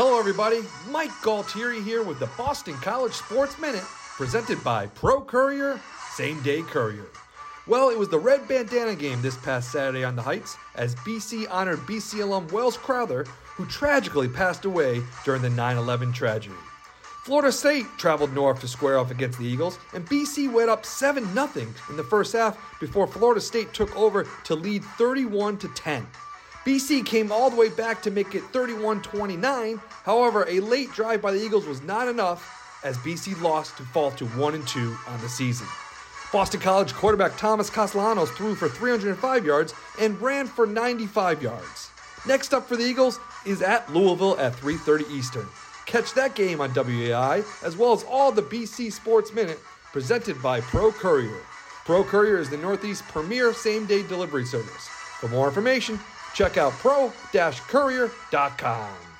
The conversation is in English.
Hello, everybody. Mike Galtieri here with the Boston College Sports Minute, presented by Pro Courier, Same Day Courier. Well, it was the red bandana game this past Saturday on the Heights as BC honored BC alum Wells Crowther, who tragically passed away during the 9 11 tragedy. Florida State traveled north to square off against the Eagles, and BC went up 7 0 in the first half before Florida State took over to lead 31 10. BC came all the way back to make it 31 29. However, a late drive by the Eagles was not enough as BC lost to fall to 1 and 2 on the season. Boston College quarterback Thomas Castellanos threw for 305 yards and ran for 95 yards. Next up for the Eagles is at Louisville at 3:30 Eastern. Catch that game on WAI as well as all the BC Sports Minute presented by Pro Courier. Pro Courier is the Northeast premier same-day delivery service. For more information, check out pro-courier.com.